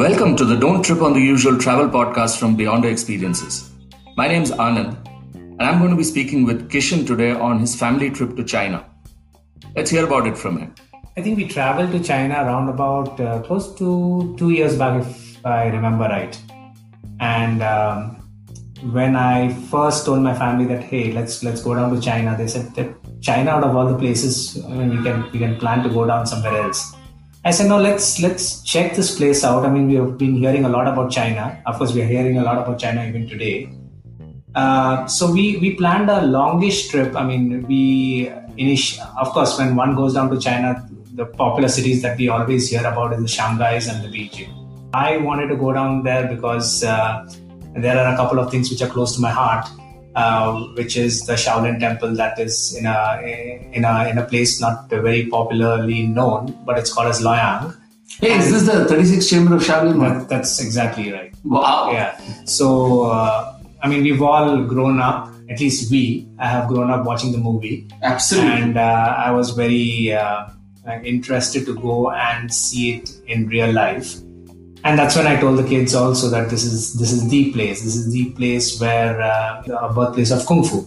Welcome to the Don't Trip on the Usual travel podcast from Beyond Experiences. My name is Anand, and I'm going to be speaking with Kishan today on his family trip to China. Let's hear about it from him. I think we traveled to China around about uh, close to two years back, if I remember right. And um, when I first told my family that hey, let's let's go down to China, they said that China, out of all the places, I mean, we can we can plan to go down somewhere else. I said, no, let's let's check this place out. I mean, we have been hearing a lot about China. Of course, we are hearing a lot about China even today. Uh, so we we planned a longish trip. I mean, we init- of course when one goes down to China, the popular cities that we always hear about is the Shanghai's and the Beijing. I wanted to go down there because uh, there are a couple of things which are close to my heart. Uh, which is the Shaolin Temple that is in a in a in a place not very popularly known, but it's called as Luoyang. Hey, is this the 36th chamber of Shaolin? That, that's exactly right. Wow. Yeah. So uh, I mean, we've all grown up. At least we. I have grown up watching the movie, Absolutely. and uh, I was very uh, interested to go and see it in real life. And that's when I told the kids also that this is this is the place. This is the place where uh, the birthplace of kung fu,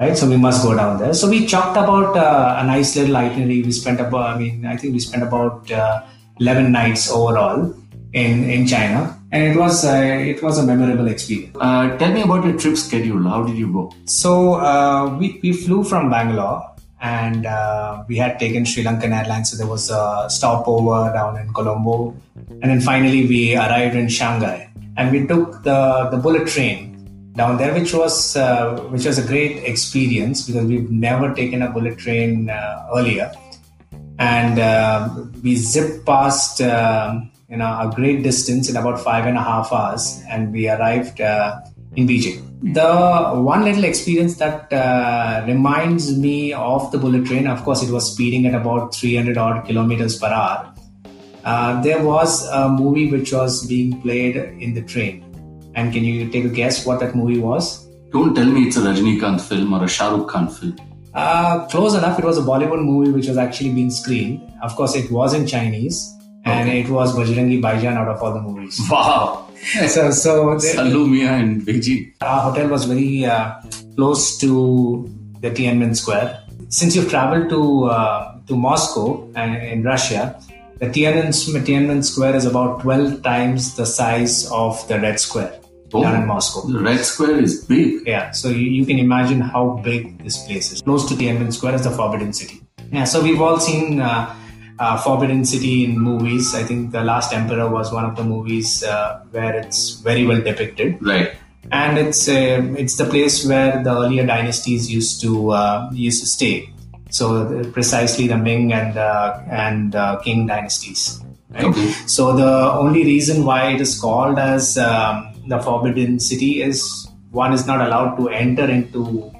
right? So we must go down there. So we chalked about uh, a nice little itinerary. We spent about, I mean, I think we spent about uh, eleven nights overall in in China, and it was uh, it was a memorable experience. Uh, tell me about your trip schedule. How did you go? So uh, we, we flew from Bangalore and uh, we had taken Sri Lankan Airlines. So there was a stopover down in Colombo. And then finally we arrived in Shanghai and we took the, the bullet train down there, which was, uh, which was a great experience because we've never taken a bullet train uh, earlier. And uh, we zipped past um, you know, a great distance in about five and a half hours and we arrived uh, in Beijing. The one little experience that uh, reminds me of the bullet train, of course, it was speeding at about 300 odd kilometers per hour. Uh, there was a movie which was being played in the train. And can you take a guess what that movie was? Don't tell me it's a Rajinikanth film or a Shah Rukh Khan film. Uh, close enough. It was a Bollywood movie which was actually being screened. Of course, it was in Chinese. And Okay. it was Bajrangi Bhaijaan out of all the movies. Wow. So, so there- Sallu Mia in Beijing. our hotel was very uh, close to the Tiananmen Square. Since you've traveled to uh, to Moscow and in Russia, the Tiananmen, Tiananmen Square is about 12 times the size of the Red Square Oh. down in Moscow. The Red Square is big. Yeah, so you, you can imagine how big this place is. Close to Tiananmen Square is the Forbidden City. Yeah, so we've all seen uh, uh, Forbidden City in movies. I think The Last Emperor was one of the movies uh, where it's very well depicted Right. and it's uh, it's the place where the earlier dynasties used to uh, used to stay. So uh, precisely the Ming and uh, and uh, Qing dynasties. Right? Okay. So the only reason why it is called as um, the Forbidden City is one is not allowed to enter into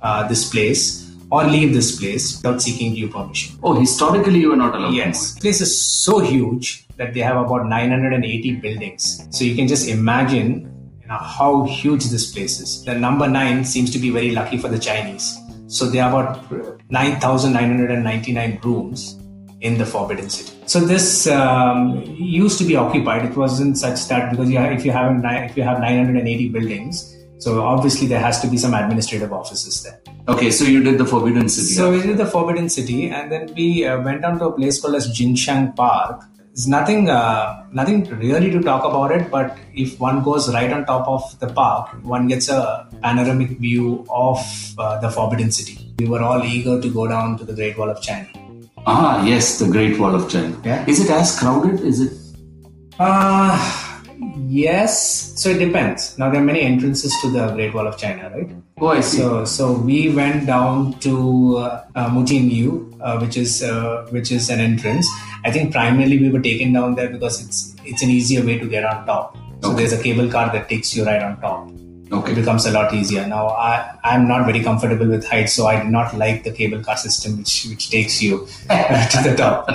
uh, this place or leave this place without seeking due permission. Oh, historically you were not allowed. to Yes, place is so huge that they have about 980 buildings. So you can just imagine you know, how huge this place is. The number nine seems to be very lucky for the Chinese. So there are about 9,999 rooms in the Forbidden City. So this um, used to be occupied. It wasn't such that because you have, if you have if you have 980 buildings, so obviously there has to be some administrative offices there. Okay, so you did the Forbidden City. So we did the Forbidden City, and then we uh, went down to a place called as Jingshan Park. There's nothing, uh, nothing really to talk about it. But if one goes right on top of the park, one gets a panoramic view of uh, the Forbidden City. We were all eager to go down to the Great Wall of China. ah, yes, the Great Wall of China. Yeah. Is it as crowded? Is it? Uh, yes. So it depends. Now there are many entrances to the Great Wall of China, right? Oh, I see. So, so we went down to uh, uh, Mutianyu, uh, which is uh, which is an entrance. I think primarily we were taken down there because it's it's an easier way to get on top. So Okay. there's a cable car that takes you right on top. Okay. It becomes a lot easier. Now I I'm not very comfortable with heights, so I did not like the cable car system, which which takes you to the top.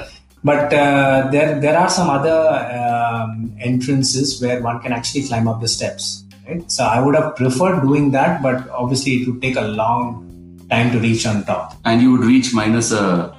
But uh, there there are some other um, entrances where one can actually climb up the steps. Right? So I would have preferred doing that, but obviously it would take a long time to reach on top. And you would reach minus a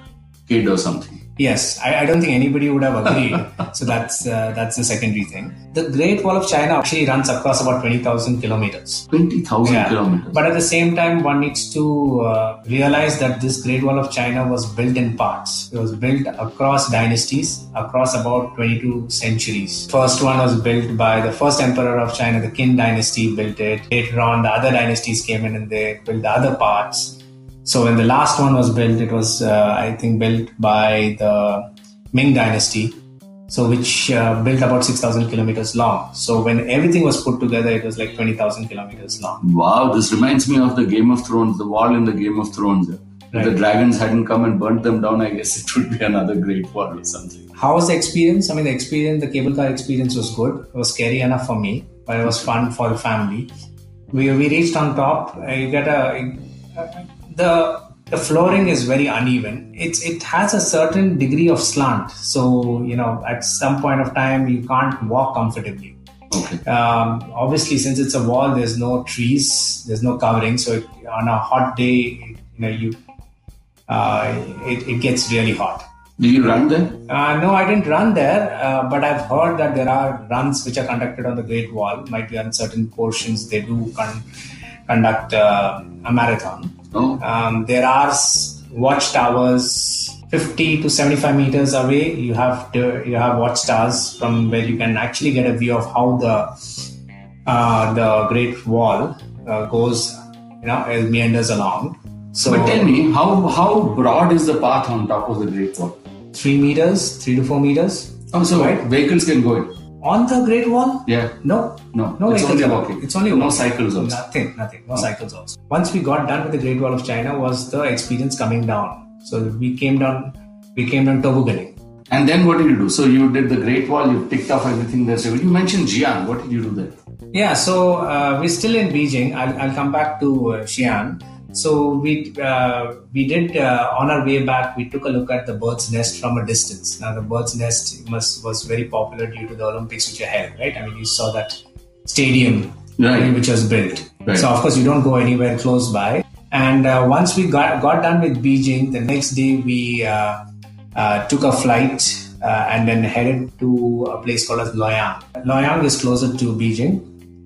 kid or something. Yes, I, I, don't think anybody would have agreed. so that's uh, that's the secondary thing. The Great Wall of China actually runs across about twenty thousand kilometers. Twenty thousand yeah. kilometers. But at the same time, one needs to uh, realize that this Great Wall of China was built in parts. It was built across dynasties, across about twenty-two centuries. First one was built by the first emperor of China, the Qin dynasty, built it. Later on, the other dynasties came in and they built the other parts so when the last one was built, it was uh, I think built by the Ming Dynasty, so which uh, built about six thousand kilometers long. So when everything was put together, it was like twenty thousand kilometers long. Wow, this reminds me of the Game of Thrones, the wall in the Game of Thrones. If the dragons hadn't come and burnt them down, I guess it would be another great wall or something. How was the experience? I mean, the experience, the cable car experience was good. It was scary enough for me, but it was fun for the family. We, we reached on top. You get a the the flooring is very uneven. It's it has a certain degree of slant, so you know at some point of time you can't walk comfortably. Okay. Um, obviously, since it's a wall, there's no trees, there's no covering, so it, on a hot day, you know you uh, it, it gets really hot. Did you run there? Uh, no, I didn't run there, uh, but I've heard that there are runs which are conducted on the Great Wall. Might be on certain portions they do con- conduct uh, a marathon. Oh. Um, there are watchtowers 50 to 75 meters away. You have to, you have watchtowers from where you can actually get a view of how the uh, the Great Wall uh, goes, you know, it meanders along. So, but tell me, how how broad is the path on top of the Great Wall? Three meters, three to four meters. Oh, so right? vehicles can go in on the Great Wall? Yeah. No. No. No it's only walking. It's only no walking. cycles also. Nothing. Nothing. No oh. cycles also. Once we got done with the Great Wall of China, was the experience coming down. So we came down. We came down tobogganing. And then what did you do? So you did the Great Wall. You ticked off everything there. So you mentioned Xi'an. What did you do there? Yeah. So uh, we're still in Beijing. I'll, I'll come back to uh, Xi'an. So we uh, we did uh, on our way back. We took a look at the bird's nest from a distance. Now the bird's nest was was very popular due to the Olympics which are held. Right. I mean, you saw that stadium right. which was built. Right. So of course you don't go anywhere close by. And uh, once we got got done with Beijing, the next day we uh, uh, took a flight uh, and then headed to a place called as Luoyang. Luoyang is closer to Beijing,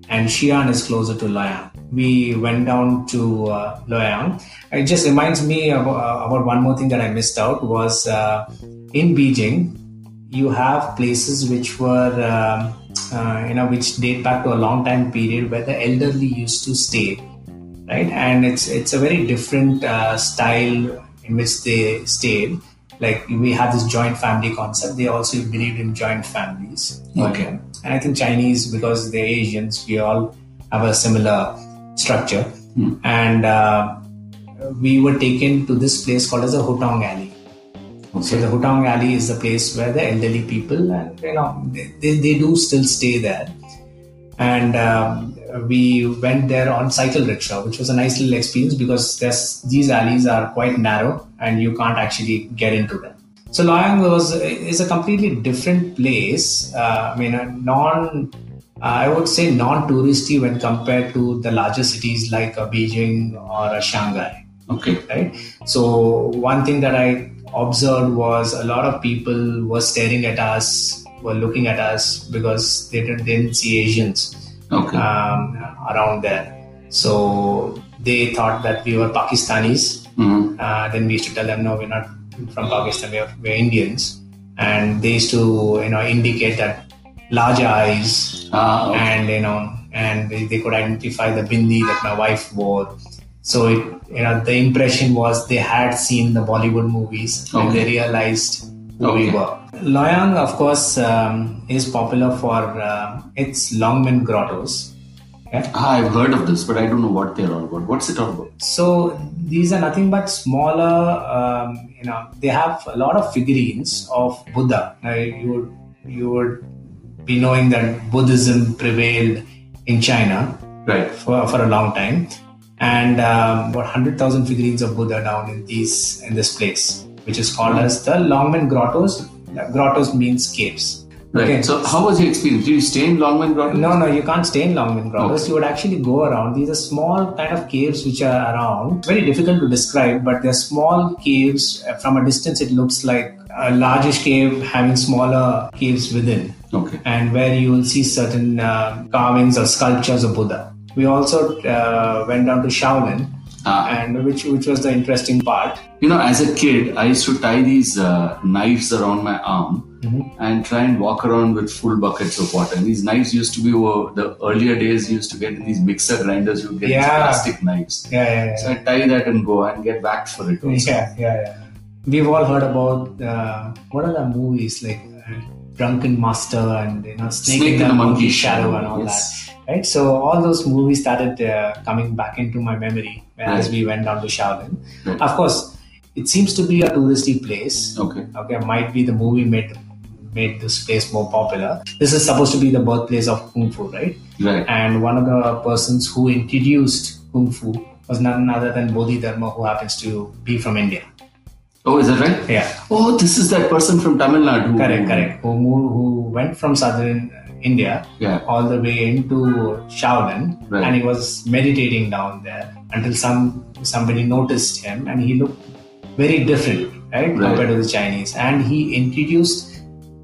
and Xi'an is closer to Luoyang we went down to uh, Luoyang. It just reminds me about, uh, about, one more thing that I missed out was uh, in Beijing, you have places which were, um, uh, you know, which date back to a long time period where the elderly used to stay, right? And it's it's a very different uh, style in which they stayed. Like we have this joint family concept. They also believed in joint families. Okay. And I think Chinese, because they're Asians, we all have a similar structure. Hmm. And uh, we were taken to this place called as a Hutong Alley. Okay. So the Hutong Alley is the place where the elderly people and you know they, they do still stay there. And um, we went there on cycle rickshaw, which was a nice little experience because these alleys are quite narrow and you can't actually get into them. So Luoyang was is a completely different place. Uh, I mean, a non I would say non-touristy when compared to the larger cities like uh, Beijing or uh, Shanghai. Okay. Right. So one thing that I observed was a lot of people were staring at us, were looking at us because they didn't, they didn't see Asians okay. um, around there. So they thought that we were Pakistanis. Mm-hmm. Uh, then we used to tell them, no, we're not from Pakistan. We're, we're Indians. And they used to, you know, indicate that larger eyes, ah, okay. and you know, and they, they, could identify the bindi that my wife wore. So it, you know, the impression was they had seen the Bollywood movies okay. and they realized who okay. we were. Luoyang, of course, um, is popular for uh, its Longmen grottos. Okay? Ah, I've heard of this, but I don't know what they're all about. What's it all about? So these are nothing but smaller. Um, you know, they have a lot of figurines of Buddha. Now, you would you would be knowing that Buddhism prevailed in China right. for, for a long time. And um, about 100,000 figurines of Buddha down in these in this place, which is called as the Longmen Grottos. Grottos means caves. Right. Okay. So how was your experience? Did you stay in Longmen Grotto? No, no, you can't stay in Longmen Grottos. Okay. You would actually go around. These are small kind of caves which are around. Very difficult to describe, but they're small caves. Uh, From a distance, it looks like a largish cave having smaller caves within, Okay. and where you will see certain uh, carvings or sculptures of Buddha. We also uh, went down to Shaolin, Ah. and which which was the interesting part. You know, as a kid, I used to tie these uh, knives around my arm and try and walk around with full buckets of water. And these knives used to be over the earlier days. Used to get in these mixer grinders. You would get these plastic knives. Yeah, yeah, yeah. So I tie that and go and get back for it. Also. Yeah, yeah, yeah. We've all heard about uh, what are the movies like uh, Drunken Master and you know Snake, Snake in and the Monkey Shadow, and all yes. that. Right. So all those movies started uh, coming back into my memory as Right. we went down to Shaolin. Right. Of course, it seems to be a touristy place. Okay. Okay, might be the movie made made this place more popular. This is supposed to be the birthplace of kung fu, right? Right. And one of the persons who introduced kung fu was none other than Bodhidharma, who happens to be from India. Oh, is that right? Yeah, Oh, this is that person from Tamil Nadu. correct, correct. Who moved, who went from southern India Yeah. all the way into Shaolin, Right. and he was meditating down there until some somebody noticed him, and he looked very different, right, Right. compared to the Chinese, and he introduced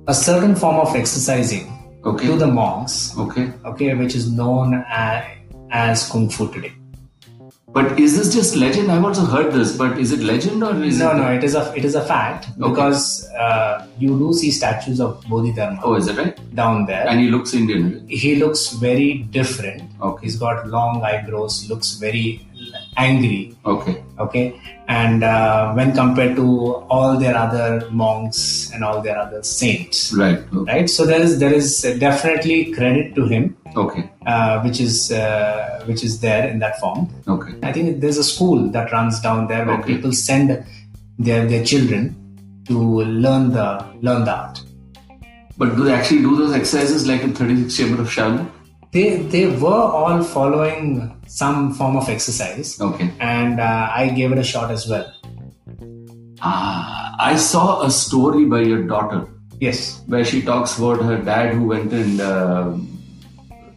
a certain form of exercising Okay. to the monks, Okay. okay, which is known as, as kung fu today. But is this just legend? I've also heard this, but is it legend or is No, it? no, it is a it is a fact Okay. because uh, you do see statues of Bodhidharma Oh, is it right? down there. And he looks Indian. he looks very different. Okay. He's got long eyebrows, looks very angry. Okay. Okay. And uh, when compared to all their other monks and all their other saints, Right. Okay. right? So there is there is definitely credit to him, Okay. uh, which is uh, which is there in that form. Okay. I think there's a school that runs down there where Okay. people send their their children to learn the learn the art. But do they actually do those exercises like in 36 Chamber of Shaolin? They they were all following some form of exercise. Okay. and uh, I gave it a shot as well. Ah, I saw a story by your daughter Yes, where she talks about her dad who went and uh,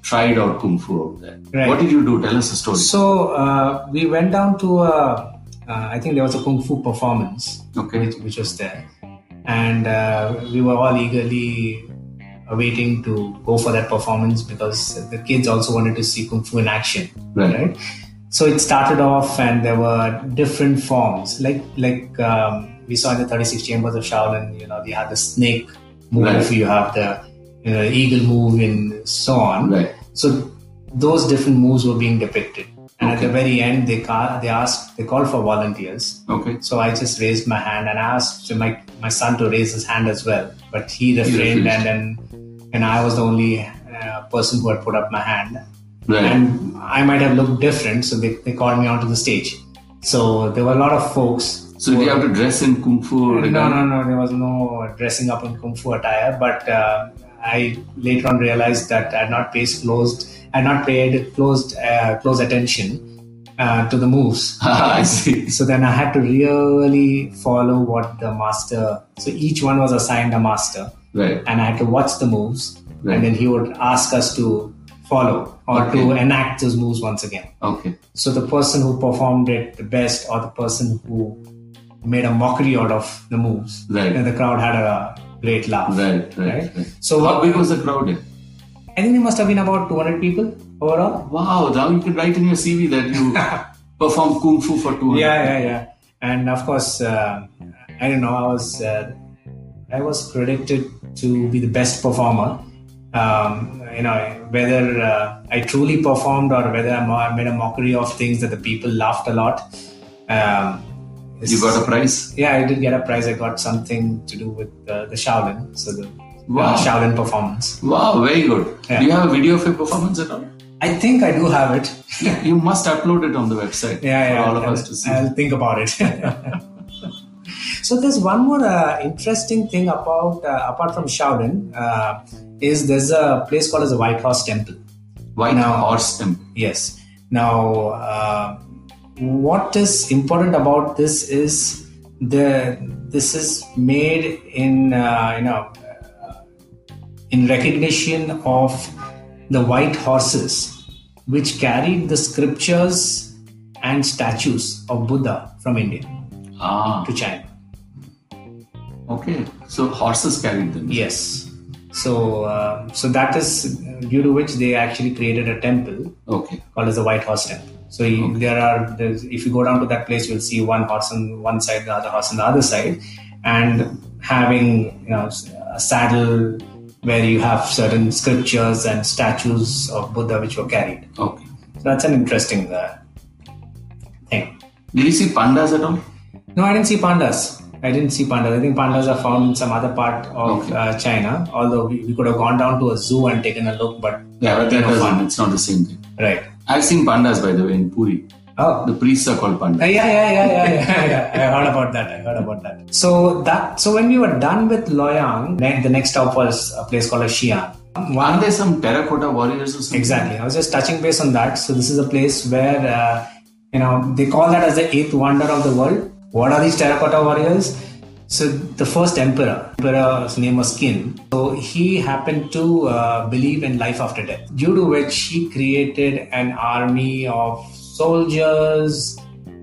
tried out kung fu out there. Right. What did you do? Tell us the story. so uh, we went down to a, uh, I think there was a kung fu performance, Okay. which, which was there, and uh, we were all eagerly awaiting to go for that performance because the kids also wanted to see kung fu in action, Right. So it started off, and there were different forms, like like um, we saw in the 36 chambers of Shaolin. You know, you have the snake move, Right. you have the you know, eagle move, and so on. Right. So those different moves were being depicted, and at the very end, they ca- they asked, they called for volunteers. Okay. So I just raised my hand and asked my my son to raise his hand as well, but he refrained, refused. and then and I was the only uh, person who had put up my hand, Right. and I might have looked different, so they, they called me onto the stage. So there were a lot of folks. so do you have to dress in kung fu? No, no, no. There was no dressing up in kung fu attire, but uh, I later on realized that I had not paid closed, I had not paid closed uh, close attention uh, to the moves. I see. So then I had to really follow what the master. So each one was assigned a master, Right. and I had to watch the moves, Right. and then he would ask us to follow or Okay. to enact those moves once again. Okay. So the person who performed it the best, or the person who made a mockery out of the moves, Right. and the crowd had a great laugh. Right. Right. Right. right. So How what, big was the crowd? I think there must have been about 200 people overall. Wow. Now you can write in your CV that you perform kung fu for two. Yeah, yeah, yeah. And of course, uh, I don't know. I was uh, I was predicted to be the best performer. Um, you know, whether uh, I truly performed or whether I I made a mockery of things that the people laughed a lot. Um, You got a prize. Yeah, I did get a prize. I got something to do with uh, the Shaolin, so the Wow. uh, Shaolin performance. Wow. Very good. Yeah. Do you have a video of your performance at all? I think I do have it. You must upload it on the website yeah, for yeah, all of I'll, us to see. I'll think about it. so there's one more uh, interesting thing about uh, apart from Shaolin uh, is there's a place called as the White Horse Temple. White Now- Horse Temple. Yes. Now, uh, what is important about this is the this is made in uh, you know uh, in recognition of the white horses which carried the scriptures and statues of Buddha from India Ah, to China. okay. So horses carried them. Yes. So, uh, so that is due to which they actually created a temple Okay. called as the White Horse Temple. So you, there are, there's, if you go down to that place, you'll see one horse on one side, the other horse on the other side, and having you know a saddle where you have certain scriptures and statues of Buddha which were carried. Okay. So that's an interesting uh, thing. Did you see pandas at all? No, I didn't see pandas. I didn't see pandas. I think pandas are found in some other part of Okay. uh, China. Although we, we could have gone down to a zoo and taken a look, but Yeah, but that doesn't. fun. It's not the same thing. Right. I've seen pandas, by the way, in Puri. Oh, The priests are called Uh, pandas. yeah, yeah, yeah, yeah, yeah, yeah. I heard about that. I heard about that. So that, so when we were done with Luoyang, then the next stop was a place called Xi'an. Are there some terracotta warriors or something? Exactly. I was just touching base on that. So this is a place where, uh, you know, they call that as the eighth wonder of the world. What are these terracotta warriors? So the first emperor, emperor's name was Qin. So he happened to uh, believe in life after death, due to which he created an army of soldiers,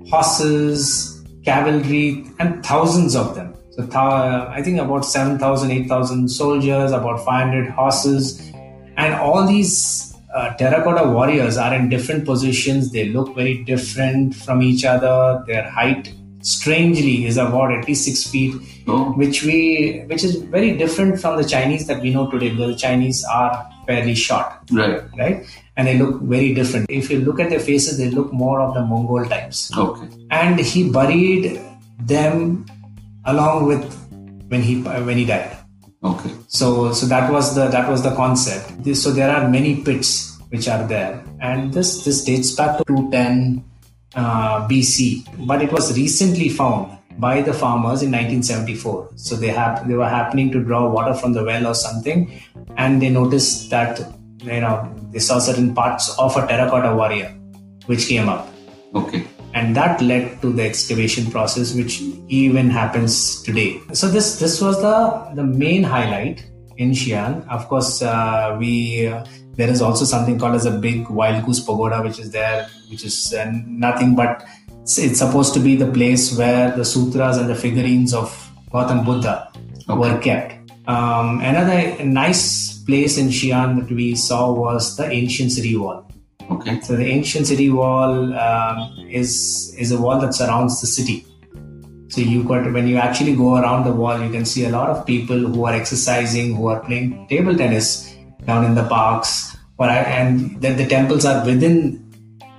horses, cavalry, and thousands of them. So thou- I think about 7,000, 8,000 soldiers, about 500 horses, and all these uh, terracotta warriors are in different positions. They look very different from each other. Their height, strangely, is about at least six feet, Oh, which we, which is very different from the Chinese that we know today. Because the Chinese are fairly short, right. right? And they look very different. If you look at their faces, they look more of the Mongol types Okay. and he buried them along with when he when he died Okay. so so that was the that was the concept this, so there are many pits which are there and this this dates back to 210 uh, bc but it was recently found by the farmers in 1974 so they have they were happening to draw water from the well or something and they noticed that you know they saw certain parts of a terracotta warrior which came up. Okay. and that led to the excavation process which even happens today. So this this was the the main highlight in Xi'an of course uh, we uh, there is also something called as a big wild goose pagoda which is there which is uh, nothing but it's, supposed to be the place where the sutras and the figurines of Gautam Buddha were kept um, another nice place in Xi'an that we saw was the ancient city wall Okay. so the ancient city wall um, is is a wall that surrounds the city. So you got when you actually go around the wall, you can see a lot of people who are exercising, who are playing table tennis down in the parks, or and then the temples are within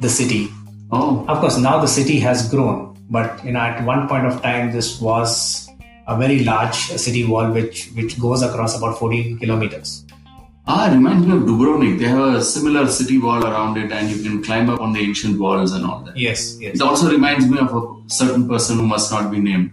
the city. Oh, Of course, now the city has grown, but you know at one point of time this was a very large city wall which which goes across about 14 kilometers. ah, it reminds me of Dubrovnik. They have a similar city wall around it, and you can climb up on the ancient walls and all that. Yes, yes. It also reminds me of a certain person who must not be named,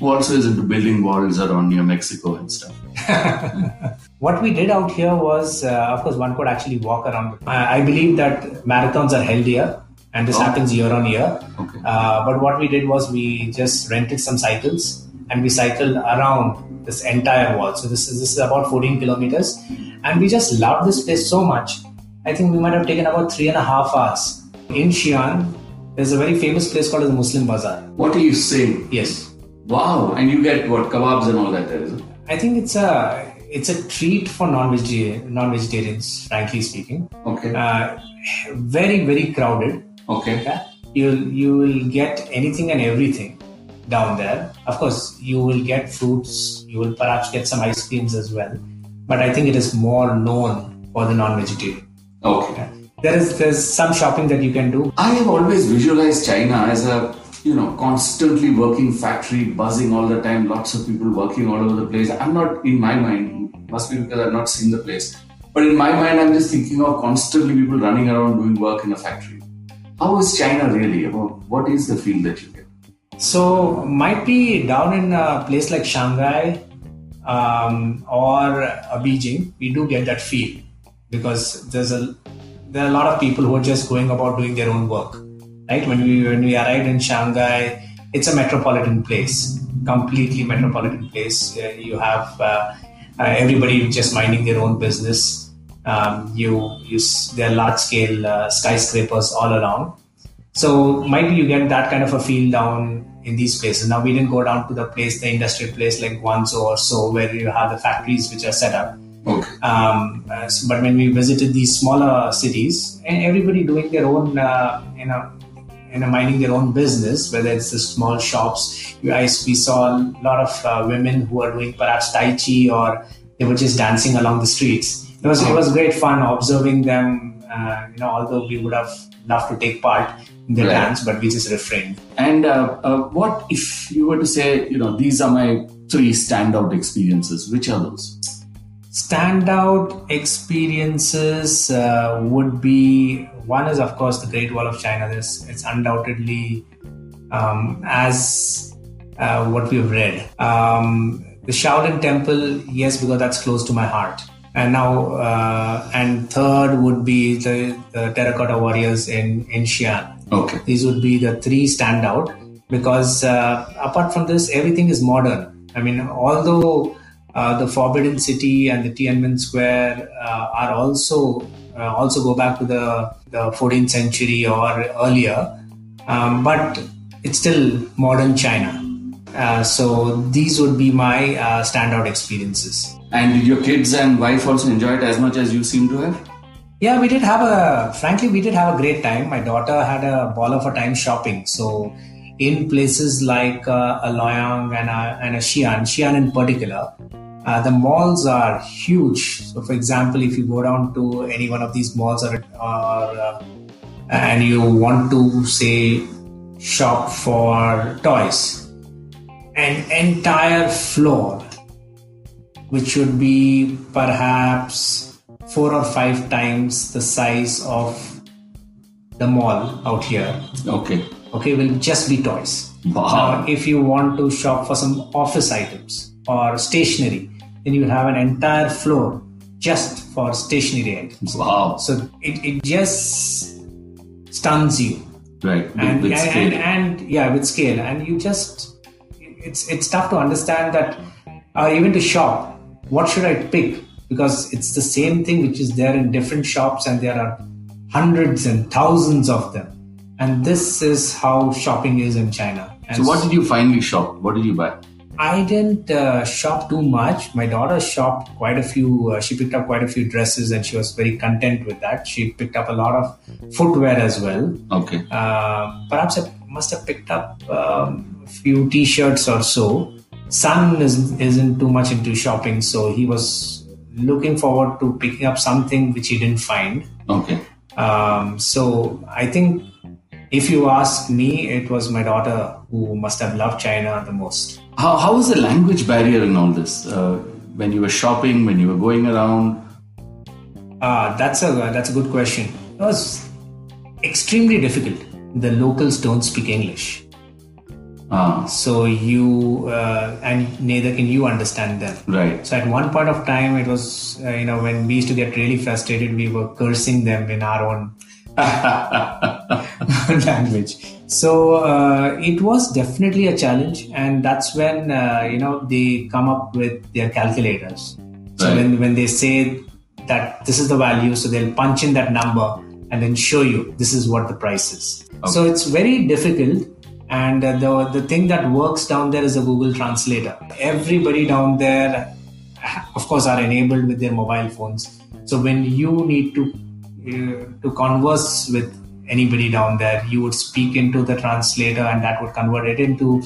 who also is into building walls around near Mexico and stuff. what we did out here was, uh, of course, one could actually walk around. I, I believe that marathons are held here, and this Oh. happens year on year. Okay. Uh, but what we did was we just rented some cycles and we cycled around this entire wall. So this is this is about 14 kilometers, and we just loved this place so much. I think we might have taken about three and a half hours. In Xi'an, there's a very famous place called the Muslim Bazaar. What are you saying? Yes, Wow! And you get what kebabs and all that there, is? I think it's a it's a treat for non-vegetarian non-vegetarians, frankly speaking. Okay. Uh, very very crowded. Okay. You'll you will get anything and everything down there. Of course, you will get fruits. You will perhaps get some ice creams as well. But I think it is more known for the non-vegetarian. Okay. There is there's some shopping that you can do. I have always visualized China as a you know constantly working factory, buzzing all the time, lots of people working all over the place. I'm not in my mind, must be because I've not seen the place. But in my mind, I'm just thinking of constantly people running around doing work in a factory. How is China really? What is the feel that you get? So might be down in a place like Shanghai um, or uh, Beijing, we do get that feel because there's a there are a lot of people who are just going about doing their own work. Right when we when we arrived in Shanghai, it's a metropolitan place, completely metropolitan place. You have uh, uh, everybody just minding their own business. Um, you, there are large scale uh, skyscrapers all around. So maybe you get that kind of a feel down in these places. Now we didn't go down to the place, the industrial place like Guangzhou or so, where you have the factories which are set up. Okay. Um, uh, but when we visited these smaller cities, and everybody doing their own, uh, you know, you know, minding their own business, whether it's the small shops. You guys, we saw a lot of uh, women who are doing perhaps tai chi or they were just dancing along the streets. It was it was great fun observing them. Uh, you know, although we would have loved to take part in their Right. dance, but we just refrained. And uh, uh, what if you were to say, you know, these are my three standout experiences? Which are those? Standout experiences uh, would be one is of course the Great Wall of China. This it's undoubtedly um, as uh, what we've read. Um, the Shaolin Temple, yes, because that's close to my heart. And now, uh, and third would be the, the Terracotta Warriors in in Xi'an. Okay. These would be the three standout because uh, apart from this, everything is modern. I mean, although uh, the Forbidden City and the Tiananmen Square uh, are also uh, also go back to the the 14th century or earlier, um, but it's still modern China. Uh, so these would be my uh, standout experiences. And did your kids and wife also enjoy it as much as you seem to have? Yeah, we did have a, frankly, we did have a great time. My daughter had a ball of a time shopping. So, in places like uh, a Luoyang and a, and a Xi'an, Xi'an in particular, uh, the malls are huge. So, for example, if you go down to any one of these malls or, or uh, and you want to say shop for toys, an entire floor, which should be perhaps four or five times the size of the mall out here, Okay. okay, will just be toys. Wow. Now, if you want to shop for some office items or stationery, then you have an entire floor just for stationery items. Wow. So it, it just stuns you. Right. With, And, with and, scale. and, and yeah, with scale. And you just, it's, it's tough to understand that, uh, even to shop, what should I pick? Because it's the same thing which is there in different shops and there are hundreds and thousands of them. And this is how shopping is in China. And so, what did you finally shop? What did you buy? I didn't uh, shop too much. My daughter shopped quite a few. Uh, she picked up quite a few dresses, and she was very content with that. She picked up a lot of footwear as well. Okay. Uh, perhaps I must have picked up um, a few T-shirts or so. Son is, isn't too much into shopping, so he was looking forward to picking up something which he didn't find. Okay. Um, so I think if you ask me, it was my daughter who must have loved China the most. How, how was the language barrier in all this? Uh, when you were shopping, when you were going around? Ah, that's a that's a good question. It was extremely difficult. The locals don't speak English, Ah, so you uh, and neither can you understand them. right. So at one point of time, it was uh, you know when we used to get really frustrated, we were cursing them in our own language. So uh, it was definitely a challenge, and that's when uh, you know they come up with their calculators. So Right. when when they say that this is the value, so they'll punch in that number and then show you this is what the price is. So it's very difficult. And uh, the the thing that works down there is a Google Translator. Everybody down there, of course, are enabled with their mobile phones. So when you need to uh, to converse with anybody down there, you would speak into the translator, and that would convert it into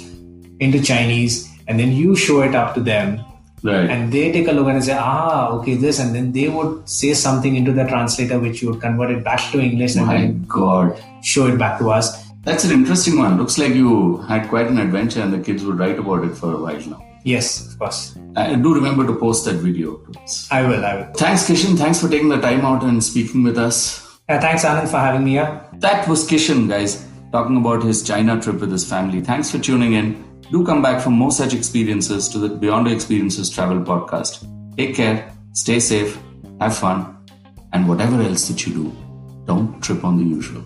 into Chinese, and then you show it up to them, Right. and they take a look and say, ah, okay, this, and then they would say something into the translator, which you would convert it back to English and then God. show it back to us. That's an interesting one. Looks like you had quite an adventure, and the kids would write about it for a while now. Yes, of course. I do remember to post that video. I will. I will. Thanks, Kishan. Thanks for taking the time out and speaking with us. Uh, thanks, Anand, for having me here. That was Kishan, guys, talking about his China trip with his family. Thanks for tuning in. Do come back for more such experiences to the Beyond Experiences Travel Podcast. Take care, stay safe, have fun, and whatever else that you do, don't trip on the usual.